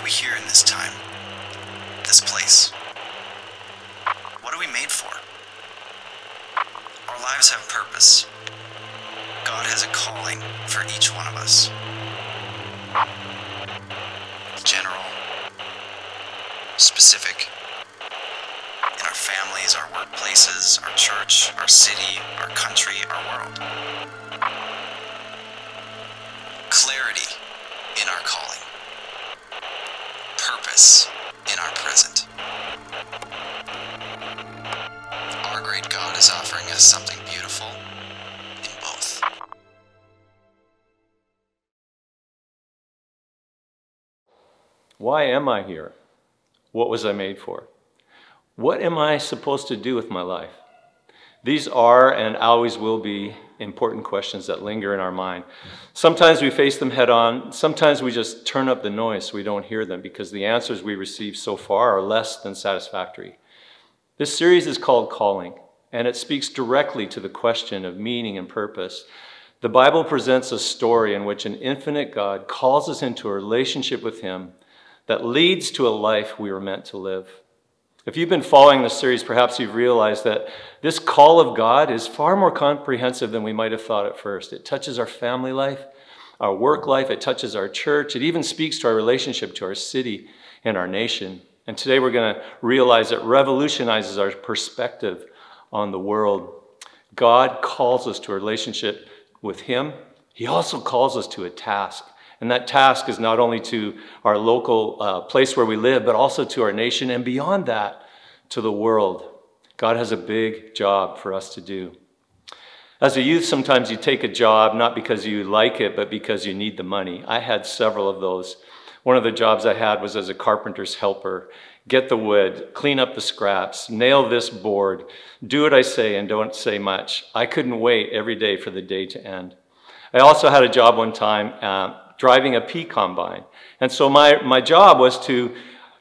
are we here in this time? This place? What are we made for? Our lives have purpose. God has a calling for each one of us. General, specific. In our families, our workplaces, our church, our city, our country, our world. Is something beautiful in both. Why am I here? What was I made for? What am I supposed to do with my life? These are and always will be important questions that linger in our mind. Sometimes we face them head on, sometimes we just turn up the noise so we don't hear them because the answers we receive so far are less than satisfactory. This series is called Calling, and it speaks directly to the question of meaning and purpose. The Bible presents a story in which an infinite God calls us into a relationship with Him that leads to a life we were meant to live. If you've been following this series, perhaps you've realized that this call of God is far more comprehensive than we might have thought at first. It touches our family life, our work life, it touches our church, it even speaks to our relationship to our city and our nation. And today we're going to realize it revolutionizes our perspective on the world. God calls us to a relationship with Him, He also calls us to a task. And that task is not only to our local uh, place where we live, but also to our nation and beyond that, to the world. God has a big job for us to do. As a youth, sometimes you take a job not because you like it, but because you need the money. I had several of those. One of the jobs I had was as a carpenter's helper. Get the wood, clean up the scraps, nail this board, do what I say and don't say much. I couldn't wait every day for the day to end. I also had a job one time uh, driving a pea combine. And so my, my job was to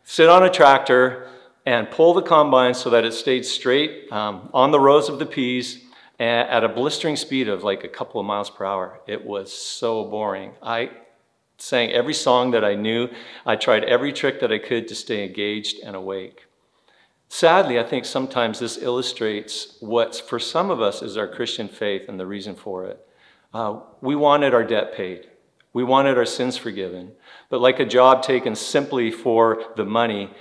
sit on a tractor and pull the combine so that it stayed straight um, on the rows of the peas at a blistering speed of like a couple of miles per hour. It was so boring. I sang every song that I knew. I tried every trick that I could to stay engaged and awake. Sadly, I think sometimes this illustrates what, for some of us, is our Christian faith and the reason for it. Uh, we wanted our debt paid. We wanted our sins forgiven. But like a job taken simply for the money,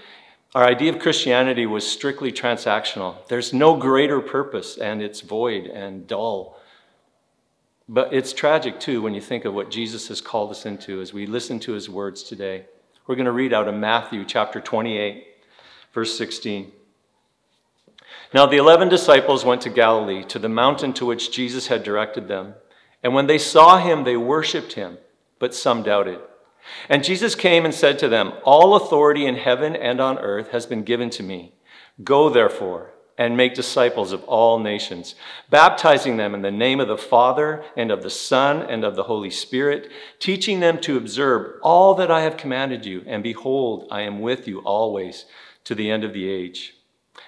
our idea of Christianity was strictly transactional. There's no greater purpose, and it's void and dull. But it's tragic, too, when you think of what Jesus has called us into as we listen to his words today. We're going to read out of Matthew chapter 28, verse 16. Now the eleven disciples went to Galilee, to the mountain to which Jesus had directed them. And when they saw him, they worshiped him but some doubted. And Jesus came and said to them, All authority in heaven and on earth has been given to me. Go, therefore, and make disciples of all nations, baptizing them in the name of the Father and of the Son and of the Holy Spirit, teaching them to observe all that I have commanded you. And behold, I am with you always to the end of the age.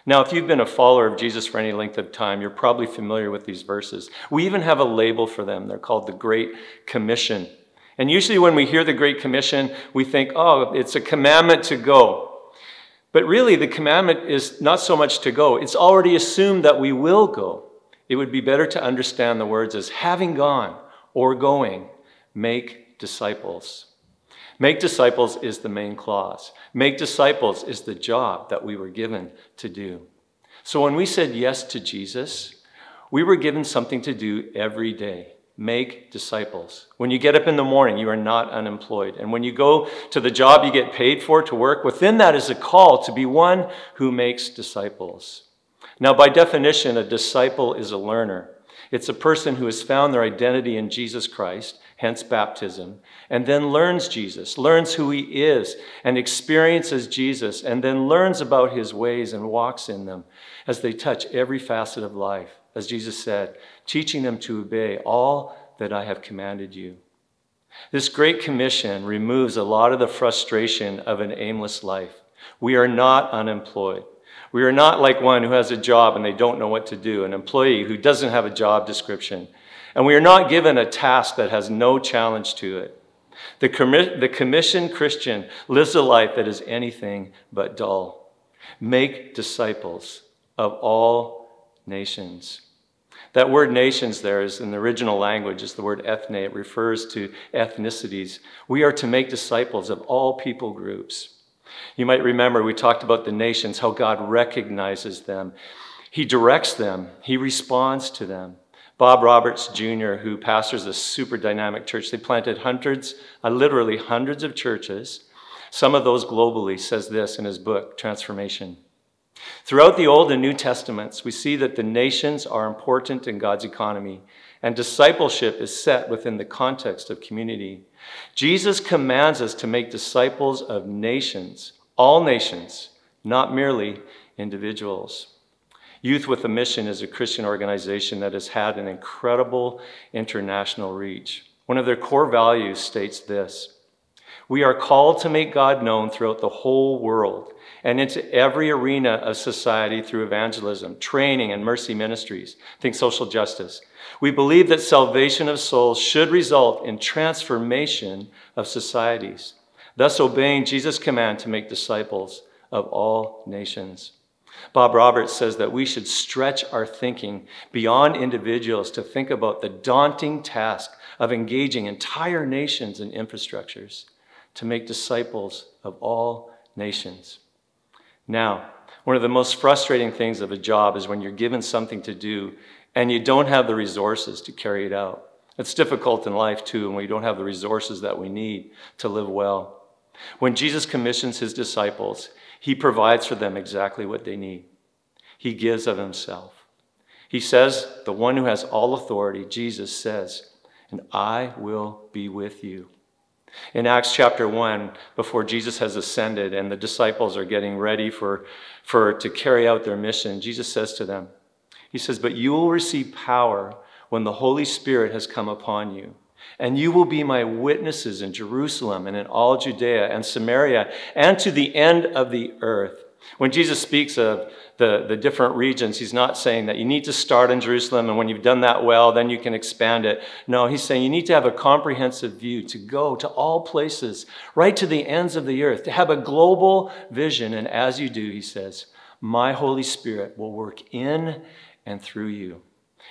Now, if you've been a follower of Jesus for any length of time, you're probably familiar with these verses. We even have a label for them. They're called the Great Commission. And usually, when we hear the Great Commission, we think, oh, it's a commandment to go. But really, the commandment is not so much to go, it's already assumed that we will go. It would be better to understand the words as having gone or going, make disciples. Make disciples is the main clause. Make disciples is the job that we were given to do. So when we said yes to Jesus, we were given something to do every day make disciples. When you get up in the morning, you are not unemployed. And when you go to the job you get paid for to work, within that is a call to be one who makes disciples. Now, by definition, a disciple is a learner. It's a person who has found their identity in Jesus Christ, hence baptism, and then learns Jesus, learns who he is, and experiences Jesus, and then learns about his ways and walks in them as they touch every facet of life as Jesus said, teaching them to obey all that I have commanded you. This great commission removes a lot of the frustration of an aimless life. We are not unemployed. We are not like one who has a job and they don't know what to do, an employee who doesn't have a job description. And we are not given a task that has no challenge to it. The, commi- the commissioned Christian lives a life that is anything but dull. Make disciples of all nations. That word nations there is in the original language is the word ethne. It refers to ethnicities. We are to make disciples of all people groups. You might remember we talked about the nations, how God recognizes them. He directs them, He responds to them. Bob Roberts Jr., who pastors a super dynamic church, they planted hundreds, uh, literally hundreds of churches, some of those globally, says this in his book, Transformation. Throughout the Old and New Testaments, we see that the nations are important in God's economy, and discipleship is set within the context of community. Jesus commands us to make disciples of nations, all nations, not merely individuals. Youth with a Mission is a Christian organization that has had an incredible international reach. One of their core values states this We are called to make God known throughout the whole world and into every arena of society through evangelism, training, and mercy ministries. Think social justice. We believe that salvation of souls should result in transformation of societies, thus obeying Jesus' command to make disciples of all nations. Bob Roberts says that we should stretch our thinking beyond individuals to think about the daunting task of engaging entire nations and infrastructures to make disciples of all nations. Now, one of the most frustrating things of a job is when you're given something to do and you don't have the resources to carry it out. It's difficult in life too, and we don't have the resources that we need to live well. When Jesus commissions his disciples, he provides for them exactly what they need. He gives of himself. He says, The one who has all authority, Jesus says, and I will be with you. In Acts chapter 1, before Jesus has ascended and the disciples are getting ready for, for to carry out their mission, Jesus says to them, He says, But you will receive power when the Holy Spirit has come upon you. And you will be my witnesses in Jerusalem and in all Judea and Samaria and to the end of the earth. When Jesus speaks of the, the different regions, he's not saying that you need to start in Jerusalem and when you've done that well, then you can expand it. No, he's saying you need to have a comprehensive view, to go to all places, right to the ends of the earth, to have a global vision. And as you do, he says, my Holy Spirit will work in and through you.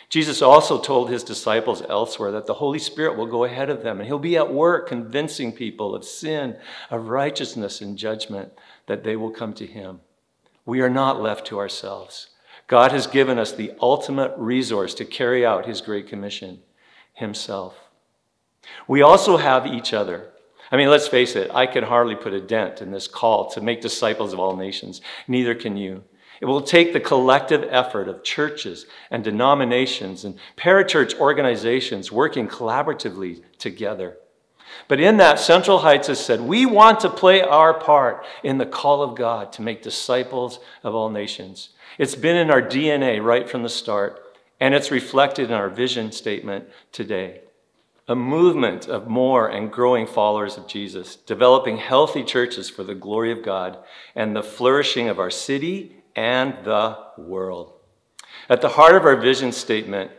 Jesus also told his disciples elsewhere that the Holy Spirit will go ahead of them and he'll be at work convincing people of sin, of righteousness, and judgment that they will come to him. We are not left to ourselves. God has given us the ultimate resource to carry out his great commission himself. We also have each other. I mean, let's face it, I can hardly put a dent in this call to make disciples of all nations. Neither can you. It will take the collective effort of churches and denominations and parachurch organizations working collaboratively together. But in that, Central Heights has said, we want to play our part in the call of God to make disciples of all nations. It's been in our DNA right from the start, and it's reflected in our vision statement today. A movement of more and growing followers of Jesus, developing healthy churches for the glory of God and the flourishing of our city and the world. At the heart of our vision statement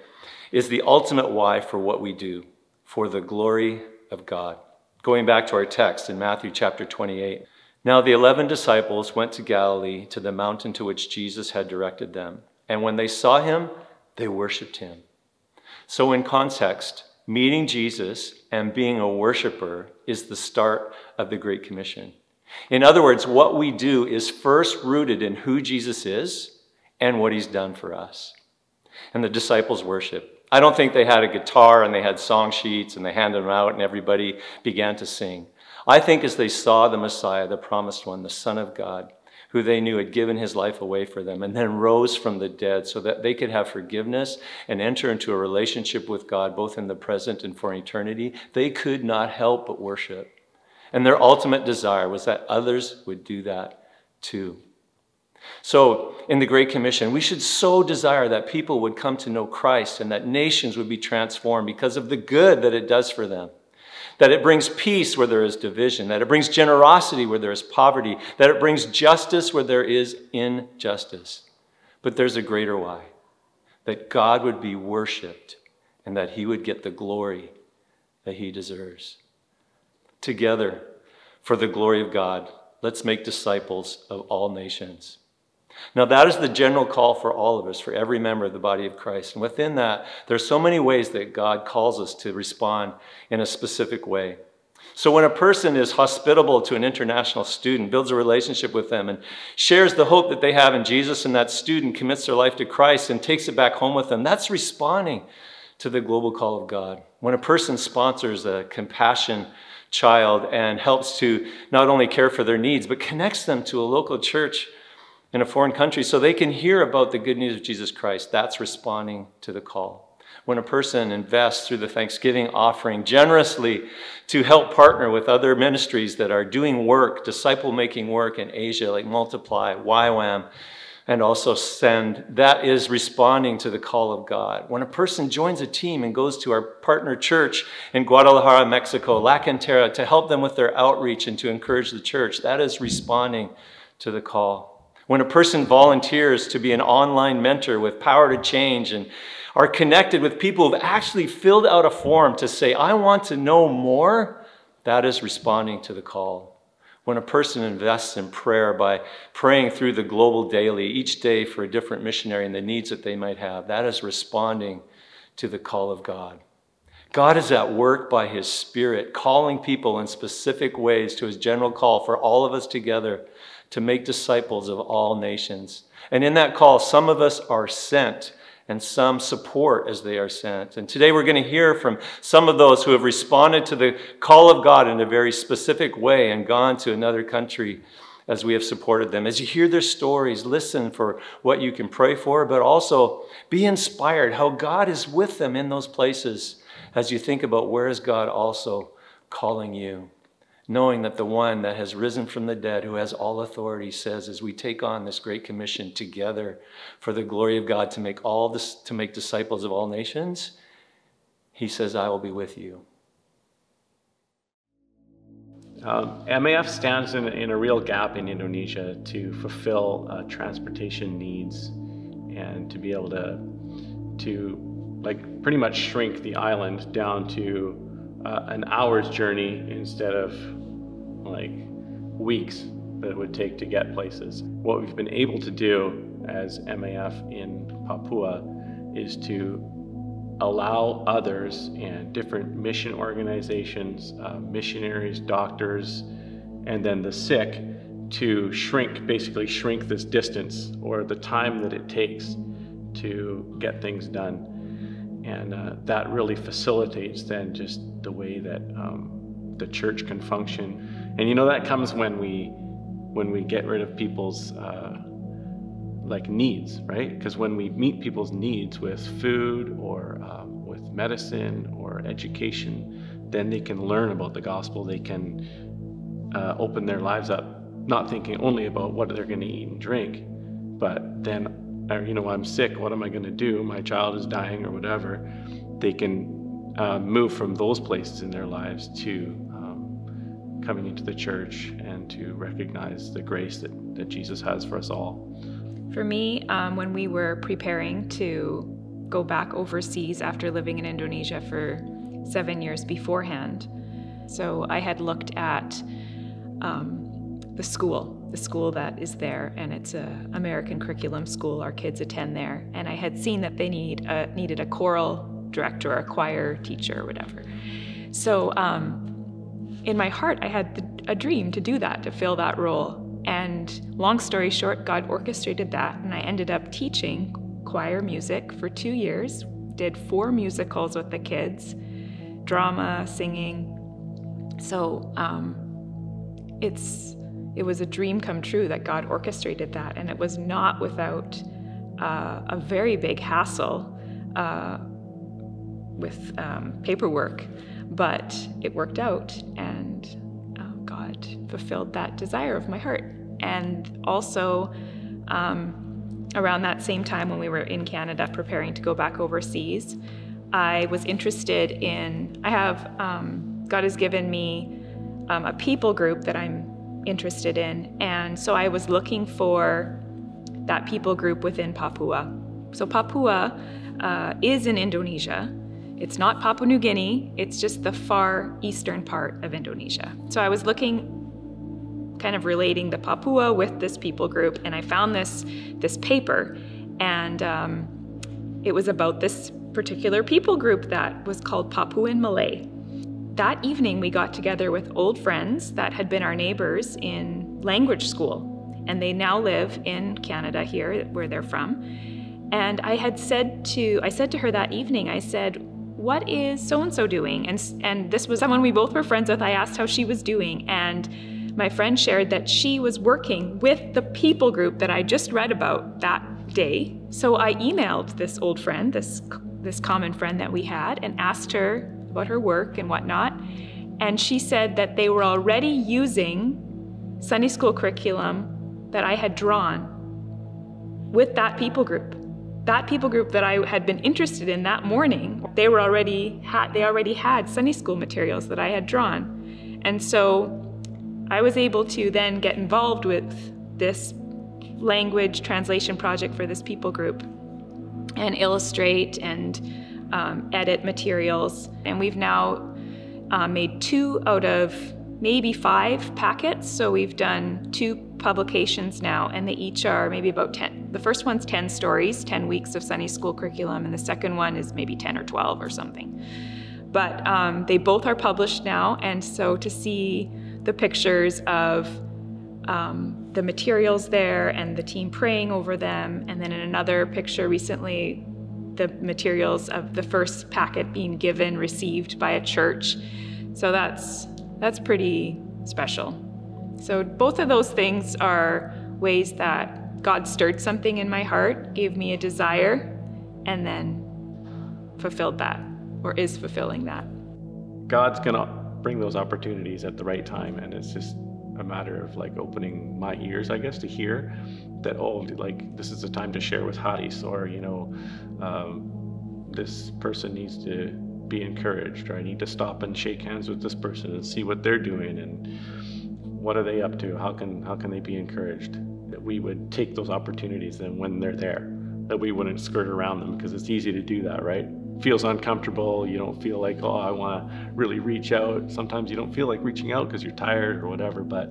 is the ultimate why for what we do, for the glory of God. Going back to our text in Matthew chapter 28. Now the eleven disciples went to Galilee to the mountain to which Jesus had directed them. And when they saw him, they worshiped him. So, in context, meeting Jesus and being a worshiper is the start of the Great Commission. In other words, what we do is first rooted in who Jesus is and what he's done for us. And the disciples worship. I don't think they had a guitar and they had song sheets and they handed them out and everybody began to sing. I think as they saw the Messiah, the promised one, the Son of God, who they knew had given his life away for them and then rose from the dead so that they could have forgiveness and enter into a relationship with God, both in the present and for eternity, they could not help but worship. And their ultimate desire was that others would do that too. So, in the Great Commission, we should so desire that people would come to know Christ and that nations would be transformed because of the good that it does for them. That it brings peace where there is division, that it brings generosity where there is poverty, that it brings justice where there is injustice. But there's a greater why that God would be worshiped and that he would get the glory that he deserves. together for the glory of God. Let's make disciples of all nations. Now, that is the general call for all of us, for every member of the body of Christ. And within that, there are so many ways that God calls us to respond in a specific way. So, when a person is hospitable to an international student, builds a relationship with them, and shares the hope that they have in Jesus, and that student commits their life to Christ and takes it back home with them, that's responding to the global call of God. When a person sponsors a compassion child and helps to not only care for their needs, but connects them to a local church in a foreign country so they can hear about the good news of Jesus Christ. That's responding to the call. When a person invests through the Thanksgiving offering generously to help partner with other ministries that are doing work, disciple making work in Asia, like Multiply, YWAM, and also Send, that is responding to the call of God. When a person joins a team and goes to our partner church in Guadalajara, Mexico, La Cantera, to help them with their outreach and to encourage the church, that is responding to the call. When a person volunteers to be an online mentor with power to change and are connected with people who've actually filled out a form to say, I want to know more, that is responding to the call. When a person invests in prayer by praying through the global daily each day for a different missionary and the needs that they might have, that is responding to the call of God. God is at work by His Spirit, calling people in specific ways to His general call for all of us together to make disciples of all nations. And in that call, some of us are sent and some support as they are sent. And today we're going to hear from some of those who have responded to the call of God in a very specific way and gone to another country as we have supported them. As you hear their stories, listen for what you can pray for, but also be inspired how God is with them in those places as you think about where is God also calling you knowing that the one that has risen from the dead, who has all authority, says, as we take on this great commission together for the glory of God to make all this, to make disciples of all nations, he says, I will be with you. Um, MAF stands in, in, a real gap in Indonesia to fulfill uh, transportation needs and to be able to, to like pretty much shrink the island down to uh, an hour's journey instead of like weeks that it would take to get places. What we've been able to do as MAF in Papua is to allow others and different mission organizations, uh, missionaries, doctors, and then the sick to shrink, basically shrink this distance or the time that it takes to get things done. And uh, that really facilitates then just the way that um, the church can function. And you know that comes when we when we get rid of people's uh, like needs, right? Because when we meet people's needs with food or um, with medicine or education, then they can learn about the gospel. They can uh, open their lives up, not thinking only about what they're going to eat and drink, but then, uh, you know, I'm sick. What am I going to do? My child is dying or whatever. They can uh, move from those places in their lives to coming into the church and to recognize the grace that, that Jesus has for us all. For me, um, when we were preparing to go back overseas after living in Indonesia for seven years beforehand, so I had looked at um, the school, the school that is there, and it's a American curriculum school. Our kids attend there, and I had seen that they need a, needed a choral director or a choir teacher or whatever. So um, in my heart, I had a dream to do that, to fill that role. And long story short, God orchestrated that, and I ended up teaching choir music for two years, did four musicals with the kids, drama, singing. So um, it's it was a dream come true that God orchestrated that, and it was not without uh, a very big hassle. Uh, with um, paperwork, but it worked out, and um, God fulfilled that desire of my heart. And also, um, around that same time when we were in Canada preparing to go back overseas, I was interested in. I have um, God has given me um, a people group that I'm interested in, and so I was looking for that people group within Papua. So Papua uh, is in Indonesia, It's not Papua New Guinea, it's just the far eastern part of Indonesia. So I was looking kind of relating the Papua with this people group, and I found this this paper, and um, it was about this particular people group that was called Papuan Malay. That evening, we got together with old friends that had been our neighbors in language school, and they now live in Canada here, where they're from. And I had said to I said to her that evening, I said, "What is so and so doing?" And and this was someone we both were friends with. I asked how she was doing, and my friend shared that she was working with the people group that I just read about that day. So I emailed this old friend, this this common friend that we had, and asked her about her work and whatnot. And she said that they were already using Sunday school curriculum that I had drawn with that people group. That people group that I had been interested in that morning, they were already had they already had Sunday school materials that I had drawn. And so I was able to then get involved with this language translation project for this people group and illustrate and um, edit materials. And we've now uh, made two out of maybe five packets. So we've done two publications now, and they each are maybe about 10. The first one's 10 stories, 10 weeks of Sunday school curriculum, and the second one is maybe 10 or 12 or something. But um, they both are published now, and so to see the pictures of um, the materials there and the team praying over them. And then in another picture recently, the materials of the first packet being given, received by a church. So that's that's pretty special. So both of those things are ways that God stirred something in my heart, gave me a desire, and then fulfilled that or is fulfilling that. God's gonna bring those opportunities at the right time. And it's just a matter of like opening my ears, I guess, to hear that, oh, like this is a time to share with Hadis, or, you know, um, this person needs to be encouraged, or I need to stop and shake hands with this person and see what they're doing and what are they up to? How can, how can they be encouraged? That we would take those opportunities and when they're there, that we wouldn't skirt around them because it's easy to do that, right? feels uncomfortable. You don't feel like, oh, I want to really reach out. Sometimes you don't feel like reaching out because you're tired or whatever, but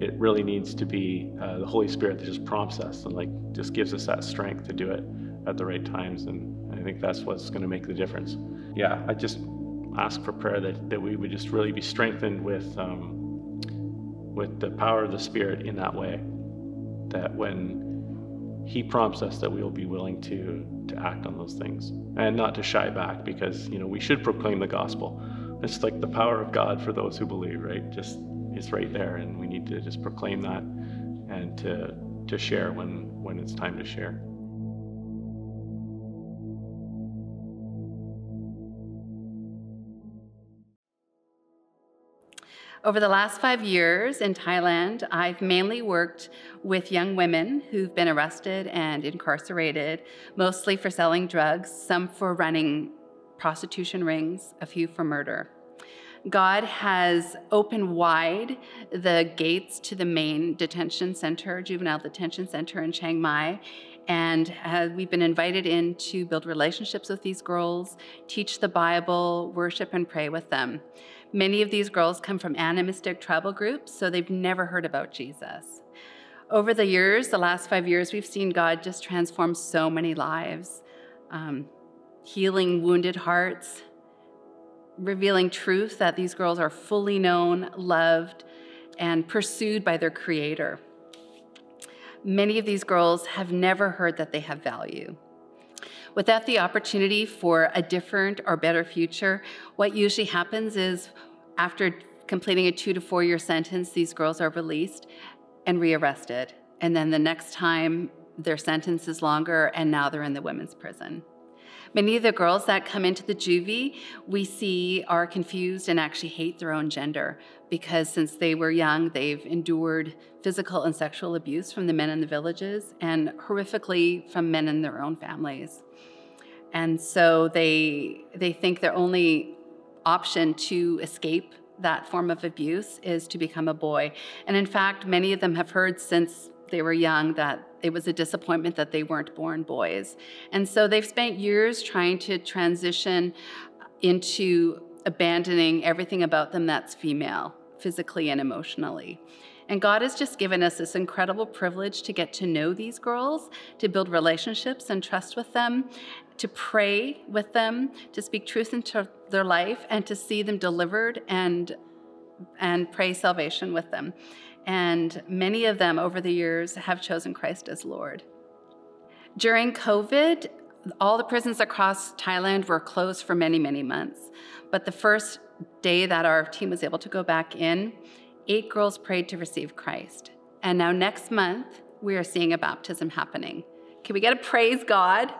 it really needs to be uh, the Holy Spirit that just prompts us and like just gives us that strength to do it at the right times. And I think that's what's going to make the difference. Yeah, I just ask for prayer that, that we would just really be strengthened with um, with the power of the Spirit in that way. That when he prompts us that we will be willing to to act on those things and not to shy back because you know we should proclaim the gospel it's like the power of god for those who believe right just it's right there and we need to just proclaim that and to to share when when it's time to share Over the last five years in Thailand, I've mainly worked with young women who've been arrested and incarcerated, mostly for selling drugs, some for running prostitution rings, a few for murder. God has opened wide the gates to the main detention center, juvenile detention center in Chiang Mai, and we've been invited in to build relationships with these girls, teach the Bible, worship, and pray with them. Many of these girls come from animistic tribal groups, so they've never heard about Jesus. Over the years, the last five years, we've seen God just transform so many lives, um, healing wounded hearts, revealing truth that these girls are fully known, loved, and pursued by their Creator. Many of these girls have never heard that they have value. Without the opportunity for a different or better future, what usually happens is after completing a two to four year sentence, these girls are released and rearrested. And then the next time, their sentence is longer, and now they're in the women's prison. Many of the girls that come into the juvie we see are confused and actually hate their own gender because since they were young, they've endured physical and sexual abuse from the men in the villages and horrifically from men in their own families. And so they, they think their only option to escape that form of abuse is to become a boy. And in fact, many of them have heard since they were young that it was a disappointment that they weren't born boys. And so they've spent years trying to transition into abandoning everything about them that's female, physically and emotionally. And God has just given us this incredible privilege to get to know these girls, to build relationships and trust with them, to pray with them, to speak truth into their life, and to see them delivered and and pray salvation with them. And many of them over the years have chosen Christ as Lord. During COVID, all the prisons across Thailand were closed for many, many months. But the first day that our team was able to go back in, eight girls prayed to receive Christ. And now, next month, we are seeing a baptism happening. Can we get a praise God?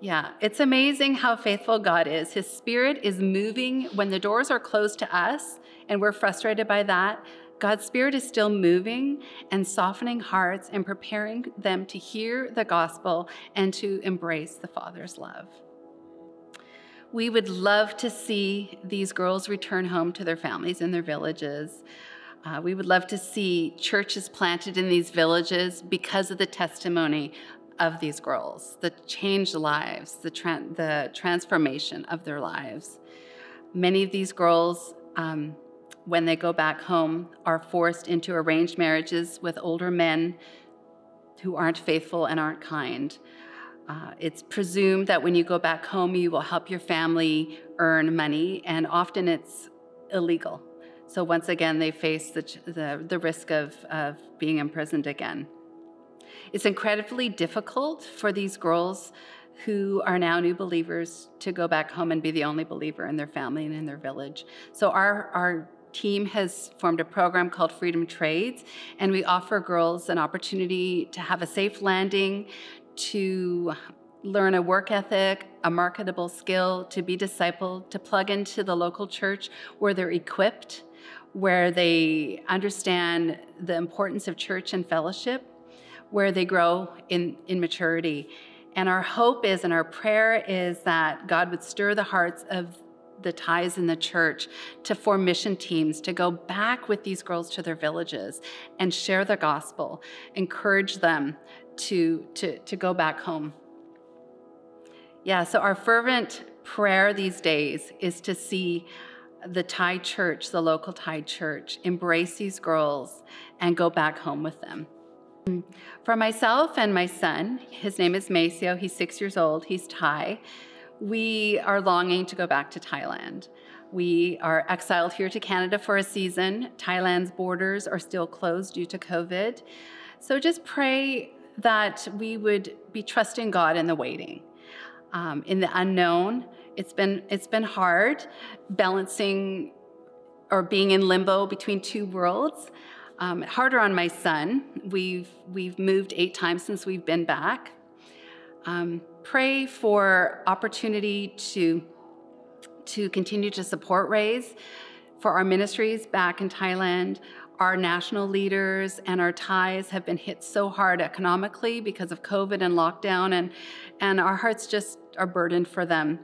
Yeah, it's amazing how faithful God is. His spirit is moving when the doors are closed to us, and we're frustrated by that. God's Spirit is still moving and softening hearts and preparing them to hear the gospel and to embrace the Father's love. We would love to see these girls return home to their families and their villages. Uh, we would love to see churches planted in these villages because of the testimony of these girls, the changed lives, the, tra- the transformation of their lives. Many of these girls, um, when they go back home, are forced into arranged marriages with older men who aren't faithful and aren't kind. Uh, it's presumed that when you go back home, you will help your family earn money, and often it's illegal. So once again, they face the, the, the risk of, of being imprisoned again. It's incredibly difficult for these girls who are now new believers to go back home and be the only believer in their family and in their village. So our, our team has formed a program called Freedom Trades, and we offer girls an opportunity to have a safe landing, to learn a work ethic, a marketable skill, to be discipled, to plug into the local church where they're equipped, where they understand the importance of church and fellowship, where they grow in, in maturity. And our hope is and our prayer is that God would stir the hearts of the Thais in the church to form mission teams to go back with these girls to their villages and share the gospel, encourage them to, to, to go back home. Yeah, so our fervent prayer these days is to see the Thai church, the local Thai church, embrace these girls and go back home with them. For myself and my son, his name is Maceo, he's six years old, he's Thai. We are longing to go back to Thailand. We are exiled here to Canada for a season. Thailand's borders are still closed due to COVID. So just pray that we would be trusting God in the waiting, um, in the unknown. It's been it's been hard balancing or being in limbo between two worlds. Um, harder on my son. We've we've moved eight times since we've been back. Um, pray for opportunity to to continue to support Raise for our ministries back in Thailand. Our national leaders and our Thais have been hit so hard economically because of COVID and lockdown, and, and our hearts just are burdened for them.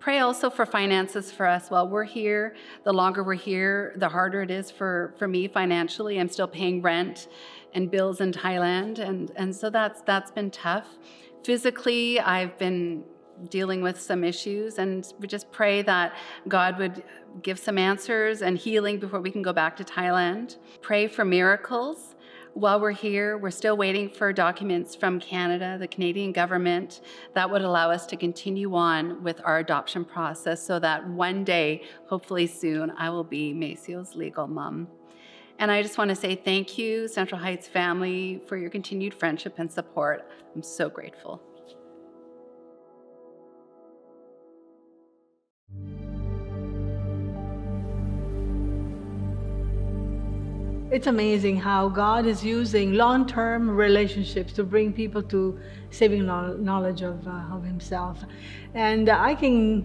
Pray also for finances for us while we're here. The longer we're here, the harder it is for, for me financially. I'm still paying rent and bills in Thailand, and, and so that's, that's been tough. Physically, I've been dealing with some issues, and we just pray that God would give some answers and healing before we can go back to Thailand. Pray for miracles. While we're here, we're still waiting for documents from Canada, the Canadian government, that would allow us to continue on with our adoption process so that one day, hopefully soon, I will be Maceo's legal mom. And I just want to say thank you, Central Heights family, for your continued friendship and support. I'm so grateful. It's amazing how God is using long term relationships to bring people to saving knowledge of, uh, of Himself. And I can,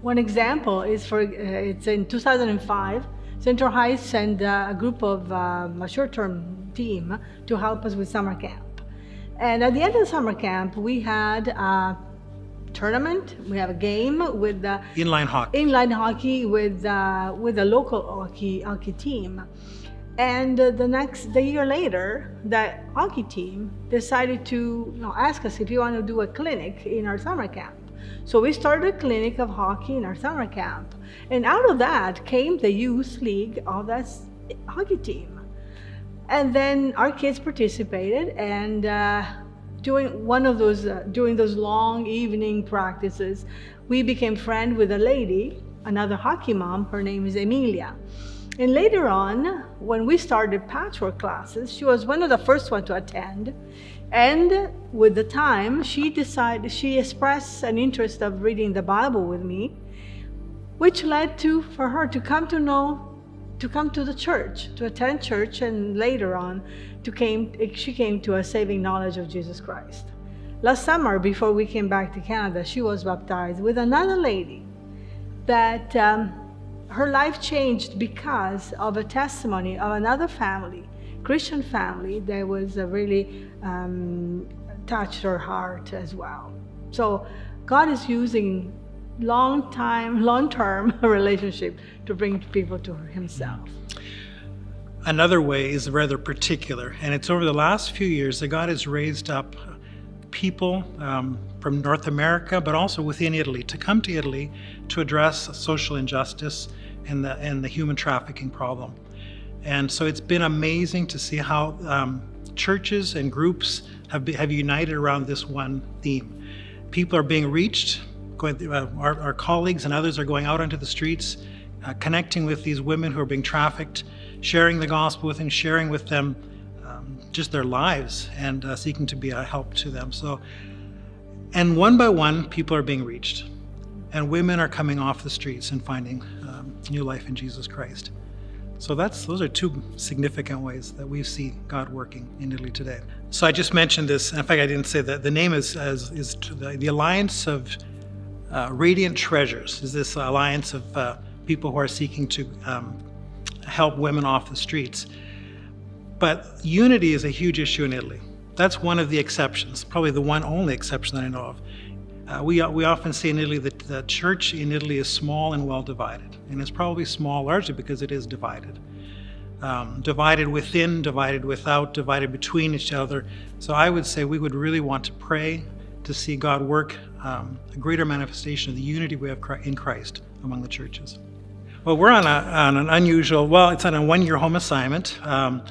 one example is for, uh, it's in 2005. Central Heights sent uh, a group of um, a short-term team to help us with summer camp. And at the end of the summer camp, we had a tournament. We have a game with the inline hockey. Inline hockey with uh, with a local hockey hockey team. And uh, the next, the year later, that hockey team decided to you know, ask us if we want to do a clinic in our summer camp. So we started a clinic of hockey in our summer camp. And out of that came the youth league of that hockey team. And then our kids participated, and uh, during one of those uh, during those long evening practices, we became friends with a lady, another hockey mom. Her name is Emilia. And later on, when we started patchwork classes, she was one of the first one to attend. And with the time, she decided she expressed an interest of reading the Bible with me, which led to for her to come to know to come to the church, to attend church, and later on, to came, she came to a saving knowledge of Jesus Christ. Last summer, before we came back to Canada, she was baptized with another lady that um, her life changed because of a testimony of another family, Christian family, that was uh, really um, touched her heart as well. So God is using long time, long term relationship to bring people to Himself. Another way is rather particular, and it's over the last few years that God has raised up people um, from North America, but also within Italy, to come to Italy to address social injustice and the, and the human trafficking problem. And so it's been amazing to see how um, churches and groups have, be, have united around this one theme. People are being reached, going, uh, our, our colleagues and others are going out onto the streets, uh, connecting with these women who are being trafficked, sharing the gospel with them, sharing with them um, just their lives and uh, seeking to be a help to them. So, and one by one, people are being reached, and women are coming off the streets and finding um, new life in Jesus Christ. So that's those are two significant ways that we see God working in Italy today. So I just mentioned this. In fact, I didn't say that the name is is, is the, the Alliance of uh, Radiant Treasures. Is this alliance of uh, people who are seeking to um, help women off the streets? But unity is a huge issue in Italy. That's one of the exceptions, probably the one only exception that I know of. Uh, we, we often say in Italy that the church in Italy is small and well divided. And it's probably small largely because it is divided. Um, divided within, divided without, divided between each other. So I would say we would really want to pray to see God work um, a greater manifestation of the unity we have in Christ among the churches. Well, we're on, a, on an unusual, well, it's on a one year home assignment. Um,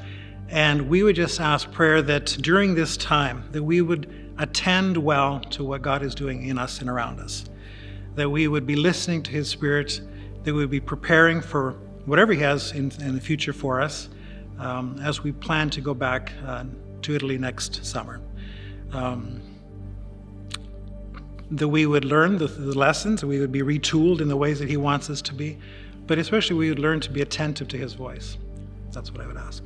and we would just ask prayer that during this time that we would attend well to what God is doing in us and around us. That we would be listening to His Spirit, that we would be preparing for whatever He has in, in the future for us um, as we plan to go back uh, to Italy next summer. Um, that we would learn the, the lessons, we would be retooled in the ways that He wants us to be, but especially we would learn to be attentive to His voice. That's what I would ask.